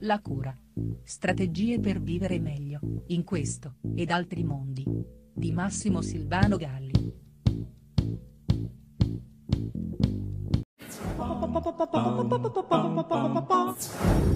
La cura. Strategie per vivere meglio, in questo, ed altri mondi. Di Massimo Silvano Galli.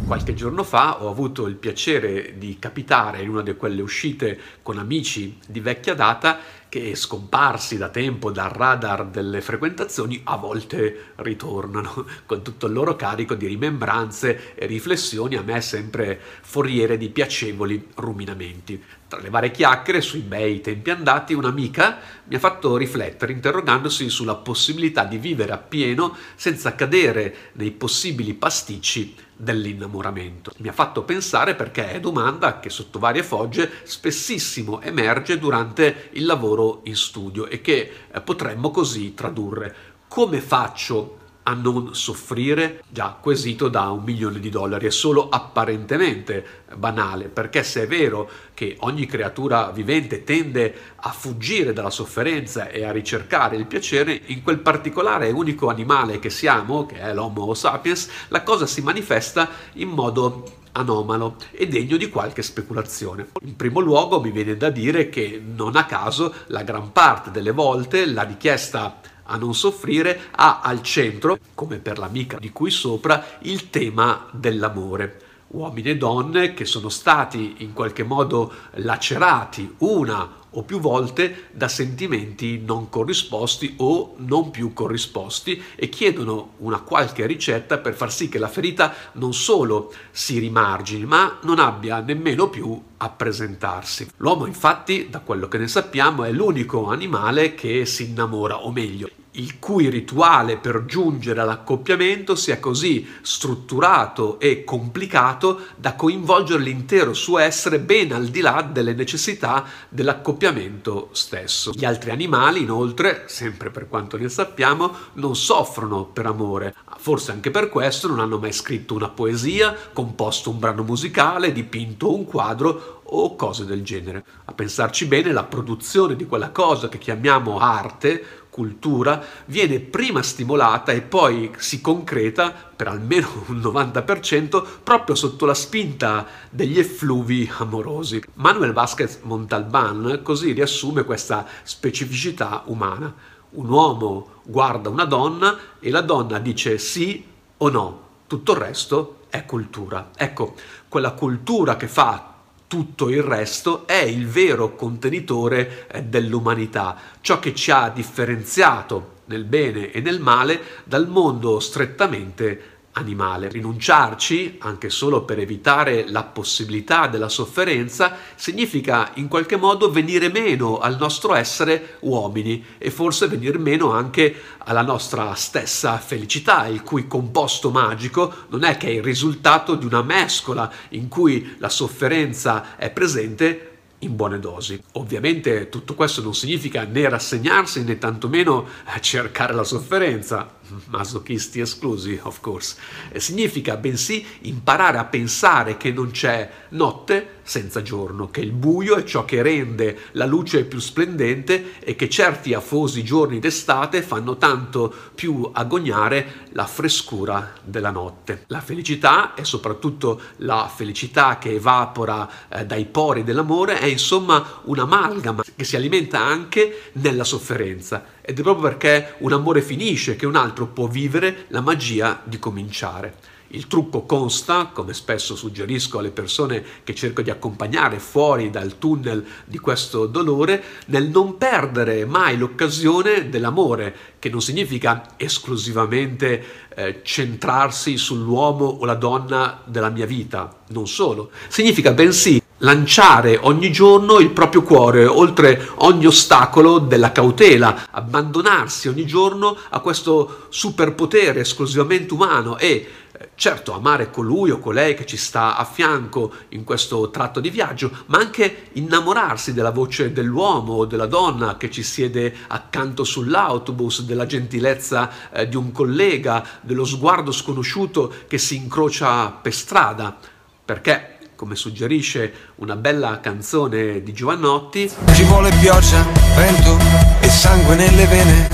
Qualche giorno fa ho avuto il piacere di capitare in una di quelle uscite con amici di vecchia data che scomparsi da tempo dal radar delle frequentazioni a volte ritornano con tutto il loro carico di rimembranze e riflessioni a me sempre foriere di piacevoli ruminamenti. Tra le varie chiacchiere sui bei tempi andati, un'amica mi ha fatto riflettere interrogandosi sulla possibilità di vivere appieno senza cadere nei possibili pasticci dell'innamoramento. Mi ha fatto pensare perché è domanda che sotto varie fogge spessissimo emerge durante il lavoro in studio e che eh, potremmo così tradurre. Come faccio a non soffrire, già quesito da un milione di dollari, è solo apparentemente banale, perché se è vero che ogni creatura vivente tende a fuggire dalla sofferenza e a ricercare il piacere, in quel particolare e unico animale che siamo, che è l'Homo sapiens, la cosa si manifesta in modo anomalo e degno di qualche speculazione. In primo luogo mi viene da dire che non a caso la gran parte delle volte la richiesta a non soffrire ha al centro, come per l'amica di cui sopra, il tema dell'amore. Uomini e donne che sono stati in qualche modo lacerati una o più volte da sentimenti non corrisposti o non più corrisposti e chiedono una qualche ricetta per far sì che la ferita non solo si rimargini ma non abbia nemmeno più a presentarsi. L'uomo infatti, da quello che ne sappiamo, è l'unico animale che si innamora, o meglio, il cui rituale per giungere all'accoppiamento sia così strutturato e complicato da coinvolgere l'intero suo essere ben al di là delle necessità dell'accoppiamento stesso. Gli altri animali, inoltre, sempre per quanto ne sappiamo, non soffrono per amore. Forse anche per questo non hanno mai scritto una poesia, composto un brano musicale, dipinto un quadro o cose del genere. A pensarci bene, la produzione di quella cosa che chiamiamo arte cultura viene prima stimolata e poi si concreta per almeno un 90% proprio sotto la spinta degli effluvi amorosi. Manuel Vázquez Montalbán così riassume questa specificità umana. Un uomo guarda una donna e la donna dice sì o no, tutto il resto è cultura. Ecco, quella cultura che fa tutto il resto è il vero contenitore eh, dell'umanità, ciò che ci ha differenziato nel bene e nel male dal mondo strettamente animale. Rinunciarci, anche solo per evitare la possibilità della sofferenza, significa in qualche modo venire meno al nostro essere uomini e forse venire meno anche alla nostra stessa felicità, il cui composto magico non è che il risultato di una mescola in cui la sofferenza è presente in buone dosi. Ovviamente tutto questo non significa né rassegnarsi né tantomeno cercare la sofferenza, masochisti esclusi, of course. Significa bensì imparare a pensare che non c'è notte senza giorno, che il buio è ciò che rende la luce più splendente e che certi afosi giorni d'estate fanno tanto più agognare la frescura della notte. La felicità e soprattutto la felicità che evapora eh, dai pori dell'amore è insomma un'amalgama che si alimenta anche nella sofferenza ed è proprio perché un amore finisce che un altro può vivere la magia di cominciare. Il trucco consta, come spesso suggerisco alle persone che cerco di accompagnare fuori dal tunnel di questo dolore, nel non perdere mai l'occasione dell'amore, che non significa esclusivamente eh, centrarsi sull'uomo o la donna della mia vita, non solo. Significa bensì lanciare ogni giorno il proprio cuore oltre ogni ostacolo della cautela, abbandonarsi ogni giorno a questo superpotere esclusivamente umano e certo amare colui o colei che ci sta a fianco in questo tratto di viaggio, ma anche innamorarsi della voce dell'uomo o della donna che ci siede accanto sull'autobus, della gentilezza eh, di un collega, dello sguardo sconosciuto che si incrocia per strada, perché come suggerisce una bella canzone di Giovannotti. Ci vuole pioggia, vento e sangue nelle vene,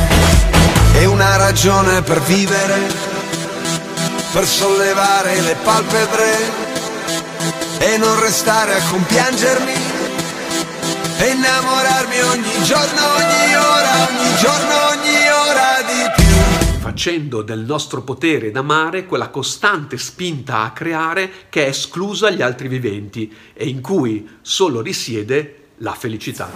e una ragione per vivere per sollevare le palpebre e non restare a compiangermi e innamorarmi ogni giorno, ogni ora, ogni giorno, ogni ora di più. Facendo del nostro potere d'amare quella costante spinta a creare che è esclusa agli altri viventi e in cui solo risiede la felicità.